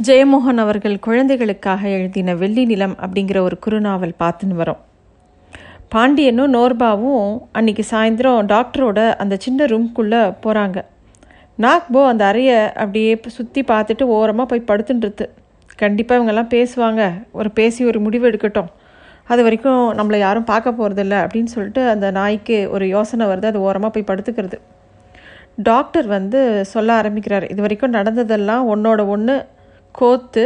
ஜெயமோகன் அவர்கள் குழந்தைகளுக்காக எழுதின வெள்ளி நிலம் அப்படிங்கிற ஒரு குறுநாவல் பார்த்துன்னு வரோம். பாண்டியனும் நோர்பாவும் அன்னைக்கு சாயந்தரம் டாக்டரோட அந்த சின்ன ரூம்குள்ளே போகிறாங்க நாக்போ அந்த அறையை அப்படியே சுற்றி பார்த்துட்டு ஓரமாக போய் படுத்துன்றது. கண்டிப்பாக இவங்கெல்லாம் பேசுவாங்க. ஒரு பேசி ஒரு முடிவு எடுக்கட்டும். அது வரைக்கும் நம்மளை யாரும் பார்க்க போகிறதில்ல அப்படின்னு சொல்லிட்டு அந்த நாய்க்கு ஒரு யோசனை வருது. அது ஓரமாக போய் படுத்துக்கிறது. டாக்டர் வந்து சொல்ல ஆரம்பிக்கிறார். இது வரைக்கும் நடந்ததெல்லாம் ஒன்றோட ஒன்று கோத்து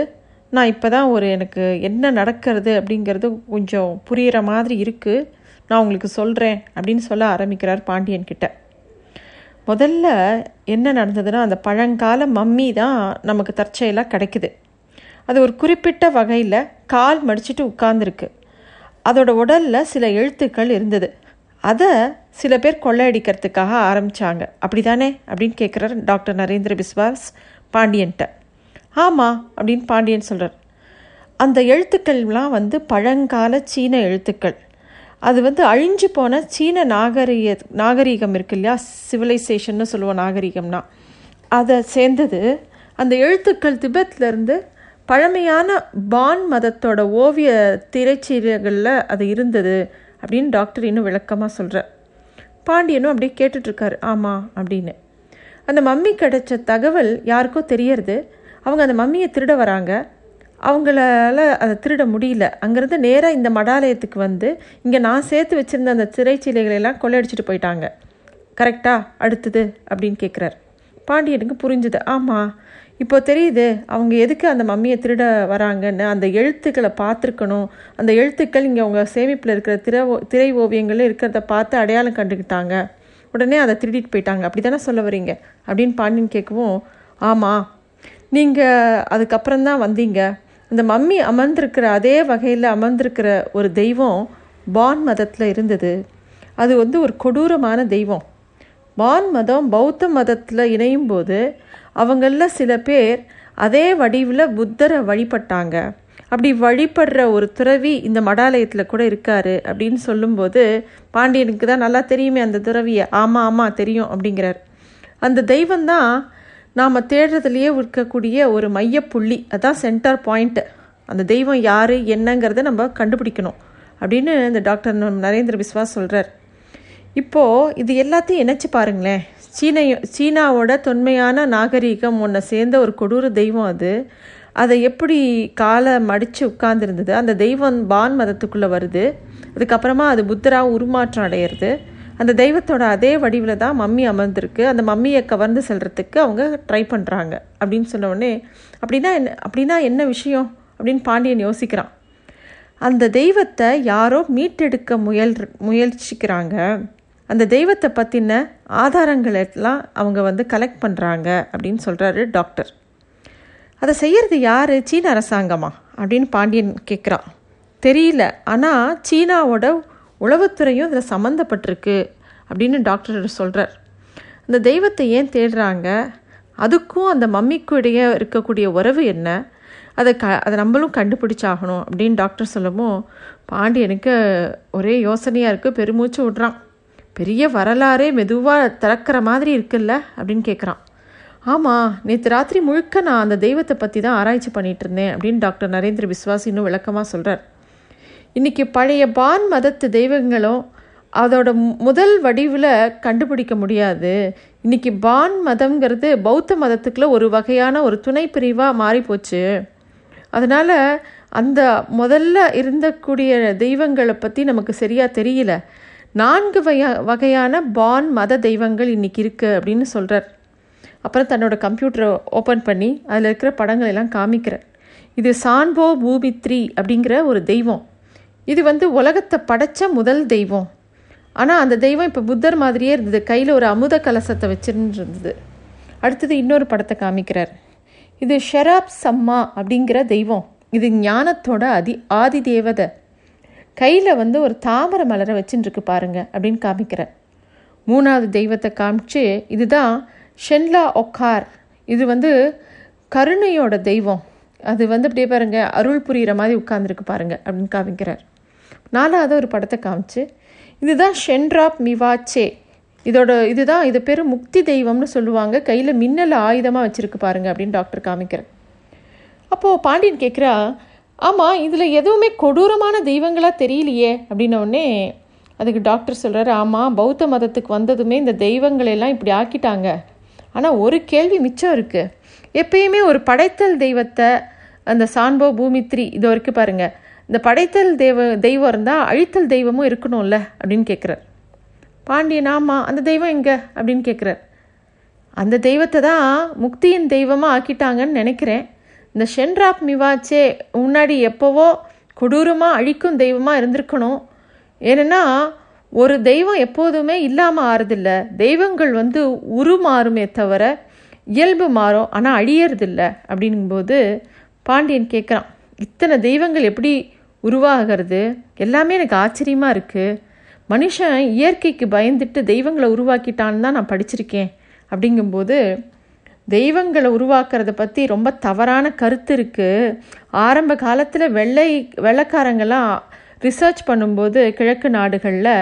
நான் இப்போ தான் ஒரு எனக்கு என்ன நடக்கிறது? அப்படிங்கிறது கொஞ்சம் புரிகிற மாதிரி இருக்குது நான் உங்களுக்கு சொல்கிறேன் அப்படின்னு சொல்ல ஆரம்பிக்கிறார் பாண்டியன் கிட்ட. முதல்ல என்ன நடந்ததுன்னா அந்த பழங்கால மம்மி தான் நமக்கு தற்செயலாக கிடைக்குது. அது ஒரு குறிப்பிட்ட வகையில் கால் மடிச்சிட்டு உட்கார்ந்துருக்கு. அதோட உடலில் சில எழுத்துக்கள் இருந்தது. அதை சில பேர் கொள்ளையடிக்கிறதுக்காக ஆரம்பித்தாங்க அப்படி தானே அப்படின்னு கேட்குறார் டாக்டர் நரேந்திர பிஸ்வாஸ் பாண்டியன்ட்ட. ஆமாம் அப்படின்னு பாண்டியன் சொல்கிறார் அந்த எழுத்துக்கள்லாம் வந்து பழங்கால சீன எழுத்துக்கள். அது வந்து அழிஞ்சு போன சீன நாகரிக நாகரீகம் இருக்கு இல்லையா? சிவிலைசேஷன்னு சொல்லுவோம் நாகரீகம்னா. அதை சேர்ந்தது அந்த எழுத்துக்கள் திபெத்லேருந்து பழமையான பான் மதத்தோட ஓவிய திரைச்சீரகளில் அது இருந்தது அப்படின்னு டாக்டர் இன்னும் விளக்கமாக சொல்கிறார் பாண்டியனும் அப்படியே கேட்டுட்ருக்காரு ஆமாம் அப்படின்னு. அந்த மம்மி கிடைச்ச தகவல் யாருக்கோ தெரியறது. அவங்க அந்த மம்மியை திருட வராங்க. அவங்களால அதை திருட முடியல. அங்கேருந்து நேராக இந்த மடாலயத்துக்கு வந்து இங்கே நான் சேர்த்து வச்சுருந்த அந்த திரைச்சீலைகளெல்லாம் கொள்ளையடிச்சிட்டு போயிட்டாங்க. கரெக்டாக அடுத்தது? அப்படின்னு கேட்குறாரு பாண்டியனுக்கு புரிஞ்சுது. ஆமாம் இப்போ தெரியுது அவங்க எதுக்கு அந்த மம்மியை திருட வராங்கன்னு அந்த எழுத்துக்களை பார்த்துருக்கணும். அந்த எழுத்துக்கள் இங்கே அவங்க சேமிப்பில் இருக்கிற திரை திரை ஓவியங்களில் இருக்கிறத பார்த்து அடையாளம் கண்டுக்கிட்டாங்க உடனே அதை திருடிட்டு போயிட்டாங்க. அப்படி தானே சொல்ல வரீங்க? அப்படின்னு பாண்டியன் கேட்கவும் ஆமாம் நீங்கள் அதுக்கப்புறம் தான் வந்தீங்க. இந்த மம்மி அமர்ந்திருக்கிற அதே வகையில் அமர்ந்திருக்கிற ஒரு தெய்வம் பான் மதத்தில் இருந்தது. அது வந்து ஒரு கொடூரமான தெய்வம். பான் மதம் பௌத்த மதத்தில் இணையும் போது அவங்களில் சில பேர் அதே வடிவில் புத்தரை வழிபட்டாங்க. அப்படி வழிபடுற ஒரு துறவி இந்த மடாலயத்தில் கூட இருக்காரு அப்படின்னு சொல்லும்போது பாண்டியனுக்கு தான் நல்லா தெரியுமே அந்த துறவியை. ஆமாம் ஆமாம் தெரியும் அப்படிங்கிறார். அந்த தெய்வம் தான் நாம் தேடுறதுலையே இருக்கக்கூடிய ஒரு மையப்புள்ளி அதான் சென்டர் பாயிண்ட்டு அந்த தெய்வம் யார் என்னங்கிறத நம்ம கண்டுபிடிக்கணும். அப்படின்னு இந்த டாக்டர் நரேந்திர பிஸ்வாஸ் சொல்கிறார் இப்போது இது எல்லாத்தையும் இணைச்சி பாருங்களேன். சீன சீனாவோட தொன்மையான நாகரீகம் ஒன்றை சேர்ந்த ஒரு கொடூர தெய்வம் அது. அதை எப்படி காலை மடித்து உட்கார்ந்துருந்தது? அந்த தெய்வம் பான் மதத்துக்குள்ளே வருது. அதுக்கப்புறமா அது புத்தராக உருமாற்றம் அடையிறது. அந்த தெய்வத்தோட அதே வடிவில் தான் மம்மி அமர்ந்திருக்கு. அந்த மம்மியை கவர்ந்து செல்கிறதுக்கு அவங்க ட்ரை பண்ணுறாங்க அப்படின்னு சொன்னோடனே அப்படின்னா என்ன அப்படின்னா என்ன விஷயம்? அப்படின்னு பாண்டியன் யோசிக்கிறான். அந்த தெய்வத்தை யாரோ மீட்டெடுக்க முயல் முயற்சிக்கிறாங்க. அந்த தெய்வத்தை பற்றின ஆதாரங்கள் எல்லாம் அவங்க வந்து கலெக்ட் பண்ணுறாங்க அப்படின்னு சொல்கிறாரு டாக்டர் அதை செய்கிறது யார்? சீன அரசாங்கமா? அப்படின்னு பாண்டியன் கேட்குறான் தெரியல. ஆனால் சீனாவோட உளவுத்துறையும் இதில் சம்மந்தப்பட்டிருக்கு அப்படின்னு டாக்டர் சொல்கிறார் அந்த தெய்வத்தை ஏன் தேடுறாங்க? அதுக்கும் அந்த மம்மிக்கும் இடையே இருக்கக்கூடிய உறவு என்ன? அதை க அதை நம்மளும் கண்டுபிடிச்சாகணும் அப்படின்னு டாக்டர் சொல்லவும் பாண்டியனுக்கு ஒரே யோசனையாக இருக்குது பெருமூச்சு விட்றான். பெரிய வரலாறே மெதுவாக திறக்கிற மாதிரி இருக்குல்ல? அப்படின்னு கேட்குறான் ஆமாம் நேற்று ராத்திரி முழுக்க நான் அந்த தெய்வத்தை பற்றி தான் ஆராய்ச்சி பண்ணிகிட்டு இருந்தேன் அப்படின்னு டாக்டர் நரேந்திர விஸ்வாஸ் இன்னும் விளக்கமாக சொல்கிறார் இன்றைக்கி பழைய பான் மதத்து தெய்வங்களும் அதோட முதல் வடிவில் கண்டுபிடிக்க முடியாது. இன்றைக்கி பான் மதம்ங்கிறது பௌத்த மதத்துக்குள்ள ஒரு வகையான ஒரு துணை பிரிவாக மாறிப்போச்சு. அதனால் அந்த முதல்ல இருந்தக்கூடிய தெய்வங்களை பற்றி நமக்கு சரியாக தெரியல. நான்கு வகையா வகையான பான் மத தெய்வங்கள் இன்றைக்கி இருக்குது அப்படின்னு சொல்கிறார் அப்புறம் தன்னோட கம்ப்யூட்டரை ஓப்பன் பண்ணி அதில் இருக்கிற படங்கள் எல்லாம் காமிக்கிறார். இது சான்போ பூமித்ரி அப்படிங்கிற ஒரு தெய்வம். இது வந்து உலகத்தை படைச்ச முதல் தெய்வம். ஆனால் அந்த தெய்வம் இப்போ புத்தர் மாதிரியே இருந்தது. கையில் ஒரு அமுத கலசத்தை வச்சுருந்தது அடுத்தது இன்னொரு படத்தை காமிக்கிறார். இது ஷெராப் சம்மா அப்படிங்கிற தெய்வம். இது ஞானத்தோட அதி ஆதி தேவதை கையில் வந்து ஒரு தாமரை மலரை வச்சுட்டுருக்கு பாருங்க அப்படின்னு காமிக்கிறார். மூணாவது தெய்வத்தை காமிச்சு இதுதான் ஷென்லா ஒக்கார். இது வந்து கருணையோட தெய்வம். அது வந்து அப்படியே பாருங்கள் அருள் புரிகிற மாதிரி உட்கார்ந்துருக்கு பாருங்க அப்படின்னு காமிக்கிறார். நாலாவது ஒரு படத்தை காமிச்சு இதுதான் ஷென்ட்ராப் மிவாச்சே. இதோட இதுதான் இது பேர் முக்தி தெய்வம்னு சொல்லுவாங்க. கையில் மின்னல் ஆயுதமாக வச்சுருக்கு பாருங்க அப்படின்னு டாக்டர் காமிக்கிறேன் அப்போது பாண்டியன் கேட்குறா ஆமாம் இதில் எதுவுமே கொடூரமான தெய்வங்களாக தெரியலையே. அப்படின்னோடனே அதுக்கு டாக்டர் சொல்கிறாரு ஆமாம் பௌத்த மதத்துக்கு வந்ததுமே இந்த தெய்வங்களெல்லாம் இப்படி ஆக்கிட்டாங்க. ஆனால் ஒரு கேள்வி மிச்சம் இருக்குது எப்பயுமே ஒரு படைத்தல் தெய்வத்தை அந்த சான்போ பூமித்ரி இது வரைக்கும் பாருங்கள் இந்த படைத்தல் தெய்வ தெய்வம் இருந்தால் அழித்தல் தெய்வமும் இருக்கணும்ல அப்படின்னு கேட்குறார் பாண்டியன் ஆமாம் அந்த தெய்வம் எங்கே? அப்படின்னு கேட்குறார் அந்த தெய்வத்தை தான் முக்தியின் தெய்வமாக ஆக்கிட்டாங்கன்னு நினைக்கிறேன். இந்த ஷென்ராப் மிவாச்சே முன்னாடி எப்போவோ கொடூரமாக அழிக்கும் தெய்வமாக இருந்திருக்கணும். ஏன்னா ஒரு தெய்வம் எப்போதுமே இல்லாமல் ஆறுதில்ல. தெய்வங்கள் வந்து உருமாறுமே தவிர இயல்பு மாறும். ஆனால் அழியறதில்ல அப்படிங்கும்போது பாண்டியன் கேட்குறான் இத்தனை தெய்வங்கள் எப்படி உருவாகிறது. எல்லாமே எனக்கு ஆச்சரியமாக இருக்குது மனுஷன் இயற்கைக்கு பயந்துட்டு தெய்வங்களை உருவாக்கிட்டான்னு தான் நான் படிச்சிருக்கேன். அப்படிங்கும்போது தெய்வங்களை உருவாக்குறத பற்றி ரொம்ப தவறான கருத்து இருக்குது ஆரம்ப காலத்தில் வெள்ளை வெள்ளக்காரங்கெல்லாம் ரிசர்ச் பண்ணும்போது கிழக்கு நாடுகளில்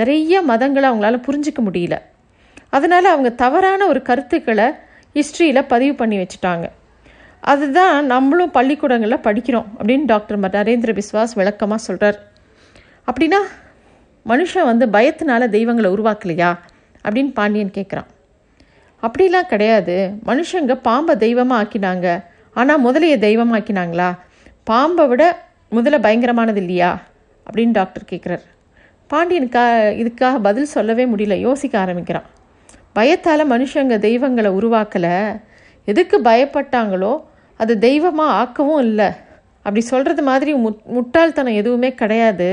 நிறைய மதங்களை அவங்களால புரிஞ்சிக்க முடியல. அதனால் அவங்க தவறான ஒரு கருத்துக்களை ஹிஸ்ட்ரியில் பதிவு பண்ணி வச்சுட்டாங்க. அதுதான் நம்மளும் பள்ளிக்கூடங்களில் படிக்கிறோம் அப்படின்னு டாக்டர் நரேந்திர பிஸ்வாஸ் விளக்கமாக சொல்கிறார் அப்படின்னா மனுஷன் வந்து பயத்தினால தெய்வங்களை உருவாக்கலையா? அப்படின்னு பாண்டியன் கேட்குறான் அப்படிலாம் கிடையாது. மனுஷங்க பாம்பை தெய்வமாக ஆக்கினாங்க. ஆனால் முதலைய தெய்வமாக ஆக்கினாங்களா? பாம்பை விட முதல பயங்கரமானது இல்லையா? அப்படின்னு டாக்டர் கேட்குறார் பாண்டியனுக்கா இதுக்காக பதில் சொல்லவே முடியல. யோசிக்க ஆரம்பிக்கிறான். பயத்தால் மனுஷங்க தெய்வங்களை உருவாக்கலை. எதுக்கு பயப்பட்டாங்களோ அது தெய்வமாக ஆக்கவும் இல்லை. அப்படி சொல்கிறது மாதிரி முட் முட்டாள்தனம் எதுவுமே கிடையாது.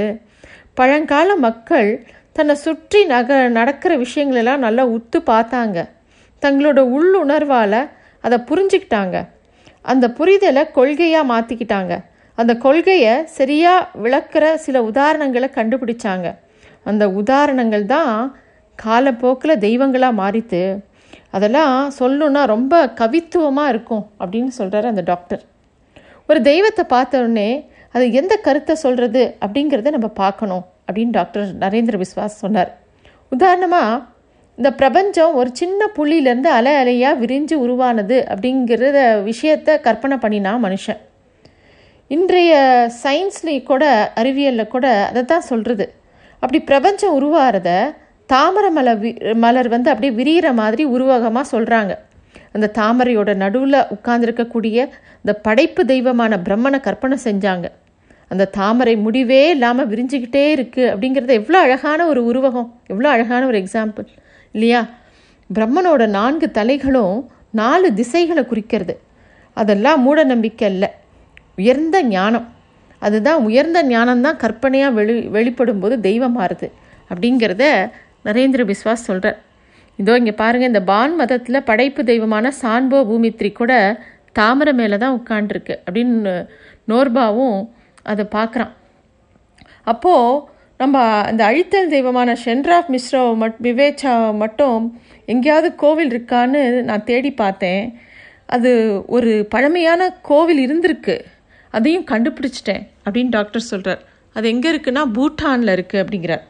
பழங்கால மக்கள் தன்னை சுற்றி நக நடக்கிற விஷயங்களெல்லாம் நல்லா உத்து பார்த்தாங்க. தங்களோட உள்ளுணர்வால் அதை புரிஞ்சுக்கிட்டாங்க. அந்த புரிதலை கொள்கையாக மாற்றிக்கிட்டாங்க அந்த கொள்கையை சரியாக விளக்குற சில உதாரணங்களை கண்டுபிடிச்சாங்க. அந்த உதாரணங்கள் தான் காலப்போக்கில் தெய்வங்களாக மாறித்து அதெல்லாம் சொல்லணுன்னா ரொம்ப கவித்துவமாக இருக்கும் அப்படின்னு சொல்கிறாரு அந்த டாக்டர். ஒரு தெய்வத்தை பார்த்தோடனே அது எந்த கருத்தை சொல்கிறது அப்படிங்கிறத நம்ம பார்க்கணும் அப்படின்னு டாக்டர் நரேந்திர விஸ்வாஸ் சொன்னார். உதாரணமாக இந்த பிரபஞ்சம் ஒரு சின்ன புள்ளியிலேருந்து அலை அலையாக விரிஞ்சு உருவானது அப்படிங்கிறத விஷயத்த கற்பனை பண்ணினா மனுஷன். இன்றைய சயின்ஸ்லேயும் கூட அறிவியலில் கூட அதை தான் சொல்கிறது அப்படி பிரபஞ்சம் உருவாகிறத தாமரை மலர் வி மலர் வந்து அப்படியே விரிகிற மாதிரி உருவகமாக சொல்கிறாங்க அந்த தாமரையோட நடுவில் உட்கார்ந்துருக்கக்கூடிய இந்த படைப்பு தெய்வமான பிரம்மனை கற்பனை செஞ்சாங்க. அந்த தாமரை முடிவே இல்லாமல் விரிஞ்சிக்கிட்டே இருக்குது அப்படிங்கிறது எவ்வளோ அழகான ஒரு உருவகம் எவ்வளோ அழகான ஒரு எக்ஸாம்பிள் இல்லையா? பிரம்மனோட நான்கு தலைகளும் நாலு திசைகளை குறிக்கிறது. அதெல்லாம் மூட நம்பிக்கை இல்லை உயர்ந்த ஞானம். அதுதான் உயர்ந்த ஞானம்தான் கற்பனையாக வெளி வெளிப்படும் போது தெய்வம் மாறுது அப்படிங்கிறத நரேந்திர பிஸ்வாஸ் சொல்கிறார் இதோ இங்கே பாருங்கள் இந்த பான் மதத்தில் படைப்பு தெய்வமான சான்போ பூமித்ரி கூட தாமரை மேலே தான் உட்காண்டிருக்கு அப்படின்னு நோர்பாவும் அதை பார்க்குறான். அப்போது நம்ம அந்த அழித்தல் தெய்வமான ஷென்ராஃப் மிஸ்ரோ மட் விவேச்சா மட்டும் எங்கேயாவது கோவில் இருக்கான்னு நான் தேடி பார்த்தேன். அது ஒரு பழமையான கோவில் இருந்திருக்கு. அதையும் கண்டுபிடிச்சிட்டேன் அப்படின்னு டாக்டர் சொல்கிறார் அது எங்கே இருக்குன்னா பூட்டானில் இருக்குது அப்படிங்கிறார்.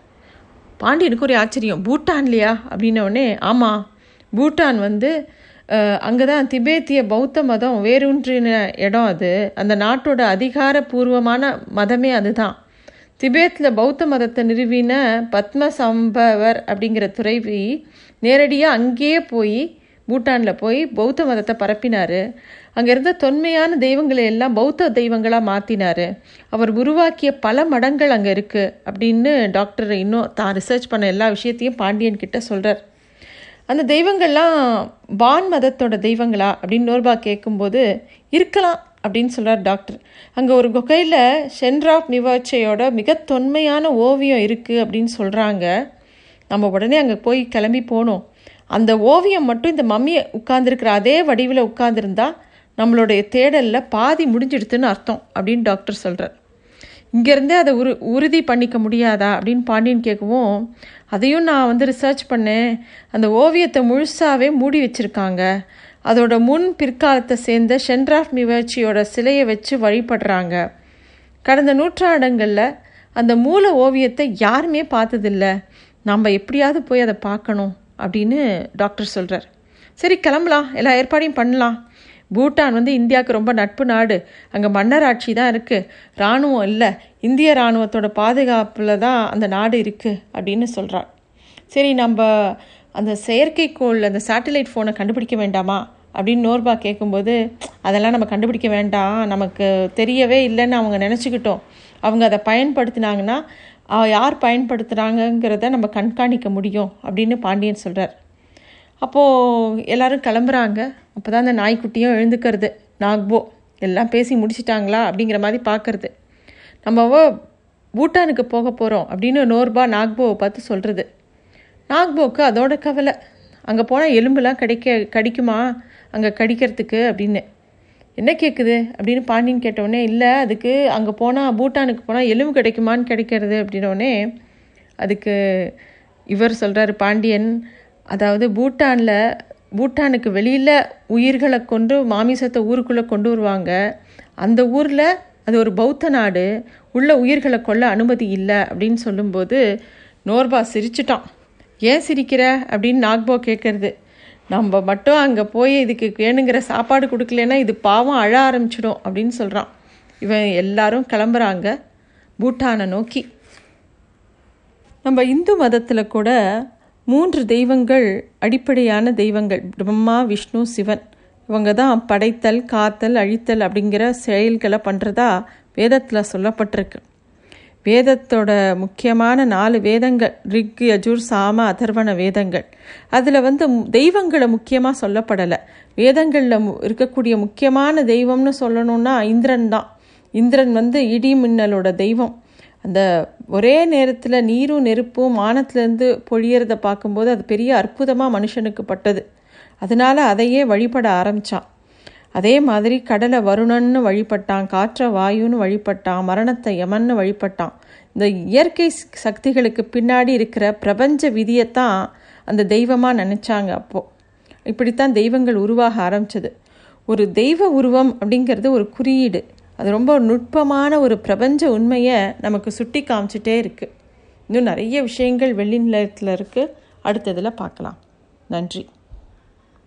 பாண்டியனுக்கு ஒரு ஆச்சரியம் பூட்டான்லையா அப்படின்னோடனே ஆமாம் பூட்டான் வந்து அங்கே தான் திபேத்திய பௌத்த மதம் வேரூன்றின இடம் அது. அந்த நாட்டோட அதிகாரபூர்வமான மதமே அதுதான். திபேத்தில் பௌத்த மதத்தை நிறுவின பத்ம சம்பவர் அப்படிங்கிற துறைவி நேரடியாக அங்கேயே போய் பூட்டானில் போய் பௌத்த மதத்தை பரப்பினார். அங்கே இருந்த தொன்மையான தெய்வங்களை எல்லாம் பௌத்த தெய்வங்களாக மாற்றினார் அவர் உருவாக்கிய பல மடங்கள் அங்கே இருக்குது அப்படின்னு டாக்டர் இன்னும் தான் ரிசர்ச் பண்ண எல்லா விஷயத்தையும் பாண்டியன் கிட்ட சொல்கிறார் அந்த தெய்வங்கள்லாம் பான் மதத்தோட தெய்வங்களா அப்படின்னு நோர்பா கேட்கும்போது இருக்கலாம் அப்படின்னு சொல்கிறார் டாக்டர். அங்கே ஒரு குகையில் சென்ட்ராப் நிவாச்சையோட மிக தொன்மையான ஓவியம் இருக்குது அப்படின்னு சொல்கிறாங்க நம்ம உடனே அங்கே போய் கிளம்பி போனோம். அந்த ஓவியம் மட்டும் இந்த மம்மியை உட்கார்ந்துருக்கிற அதே வடிவில் உட்கார்ந்துருந்தா நம்மளுடைய தேடலில் பாதி முடிஞ்சிடுத்துன்னு அர்த்தம் அப்படின்னு டாக்டர் சொல்கிறார் இங்கேருந்தே அதை உரு உறுதி பண்ணிக்க முடியாதா அப்படின்னு பாண்டியன் கேட்கவும் அதையும் நான் வந்து ரிசர்ச் பண்ணேன். அந்த ஓவியத்தை முழுசாகவே மூடி வச்சுருக்காங்க. அதோட முன் பிற்காலத்தை சேர்ந்த ஷென்ராஃப் மிவர்ச்சியோட சிலையை வச்சு வழிபடுறாங்க. கடந்த நூற்றாண்டுங்களில் அந்த மூல ஓவியத்தை யாருமே பார்த்ததில்ல. நம்ம எப்படியாவது போய் அதை பார்க்கணும். அப்படின்னு டாக்டர் சொல்கிறார் சரி கிளம்பலாம். எல்லா ஏற்பாடையும் பண்ணலாம். பூட்டான் வந்து இந்தியாவுக்கு ரொம்ப நட்பு நாடு. அங்கே மன்னர் ஆட்சி தான் இருக்குது இராணுவம் இல்லை. இந்திய இராணுவத்தோட பாதுகாப்பில் தான் அந்த நாடு இருக்குது அப்படின்னு சொல்கிறார் சரி நம்ம அந்த செயற்கைக்கோள் அந்த சேட்டலைட் ஃபோனை கண்டுபிடிக்க வேண்டாமா? அப்படின்னு நோர்பா கேட்கும்போது அதெல்லாம் நம்ம கண்டுபிடிக்க வேண்டாம். நமக்கு தெரியவே இல்லைன்னு அவங்க நினச்சிக்கிட்டோம். அவங்க அதை பயன்படுத்தினாங்கன்னா யார் பயன்படுத்துகிறாங்கங்கிறத நம்ம கண்காணிக்க முடியும் அப்படின்னு பாண்டியன் சொல்கிறார் அப்போது எல்லோரும் கிளம்புறாங்க. அப்போ தான் அந்த நாய்க்குட்டியும் எழுந்துக்கிறது. நாக்போ எல்லாம் பேசி முடிச்சிட்டாங்களா அப்படிங்கிற மாதிரி பார்க்குறது. நம்ம பூட்டானுக்கு போக போகிறோம் அப்படின்னு நோர்பா நாக்போவை பார்த்து சொல்கிறது நாக்போவுக்கு அதோட கவலை. அங்கே போனால் எலும்புலாம் கிடைக்க கடிக்குமா? அங்கே கடிக்கிறதுக்கு அப்படின்னு. என்ன கேட்குது அப்படின்னு பாண்டியன் கேட்டவுடனே இல்லை அதுக்கு அங்கே போனால் பூட்டானுக்கு போனால் எலும்பு கிடைக்குமான்னு கிடைக்கிறது அப்படின்னோடனே அதுக்கு இவர் சொல்கிறாரு பாண்டியன் அதாவது பூட்டானில் பூட்டானுக்கு வெளியில் உயிர்களை கொண்டு மாமிசத்தை ஊருக்குள்ளே கொண்டு வருவாங்க. அந்த ஊரில் அது ஒரு பௌத்த நாடு உள்ள உயிர்களை கொள்ள அனுமதி இல்லை அப்படின்னு சொல்லும்போது நோர்பா சிரிச்சிட்டான். ஏன் சிரிக்கிற? அப்படின்னு நாக்போ கேட்குறது நம்ம மட்டும் அங்கே போய் இதுக்கு வேணுங்கிற சாப்பாடு கொடுக்கலன்னா இது பாவம் அழ ஆரம்பிச்சிடும் அப்படின்னு சொல்கிறான் இவன் எல்லாரும் கிளம்புறாங்க பூட்டானை நோக்கி. நம்ம இந்து மதத்தில் கூட மூன்று தெய்வங்கள் அடிப்படையான தெய்வங்கள் பிரம்மா விஷ்ணு சிவன் இவங்க தான் படைத்தல் காத்தல் அழித்தல் அப்படிங்கிற செயல்களை பண்ணுறதா வேதத்தில் சொல்லப்பட்டிருக்கு. வேதத்தோட முக்கியமான நாலு வேதங்கள் ரிக் யஜூர் சாம அதர்வன வேதங்கள். அதில் வந்து தெய்வங்களை முக்கியமாக சொல்லப்படலை. வேதங்களில் இருக்கக்கூடிய முக்கியமான தெய்வம்னு சொல்லணும்னா இந்திரன் தான். இந்திரன் வந்து இடி மின்னலோட தெய்வம். அந்த ஒரே நேரத்தில் நீரும் நெருப்பும் வானத்திலேருந்து பொழியறதை பார்க்கும்போது அது பெரிய அற்புதமாக மனுஷனுக்கு பட்டது. அதனால் அதையே வழிபட ஆரம்பித்தான் அதே மாதிரி கடலை வருணன்னு வழிபட்டான் காற்ற வாயுன்னு வழிபட்டான் மரணத்தை யமன்னு வழிபட்டான். இந்த இயற்கை சக்திகளுக்கு பின்னாடி இருக்கிற பிரபஞ்ச விதியைத்தான் அந்த தெய்வமாக நினச்சாங்க அப்போது இப்படித்தான் தெய்வங்கள் உருவாக ஆரம்பிச்சது. ஒரு தெய்வ உருவம் அப்படிங்கிறது ஒரு குறியீடு. அது ரொம்ப நுட்பமான ஒரு பிரபஞ்ச உண்மையை நமக்கு சுட்டி காமிச்சிட்டே இருக்குது இன்னும் நிறைய விஷயங்கள் வெள்ளி நிலையத்தில் இருக்குது அடுத்ததில் பார்க்கலாம். நன்றி.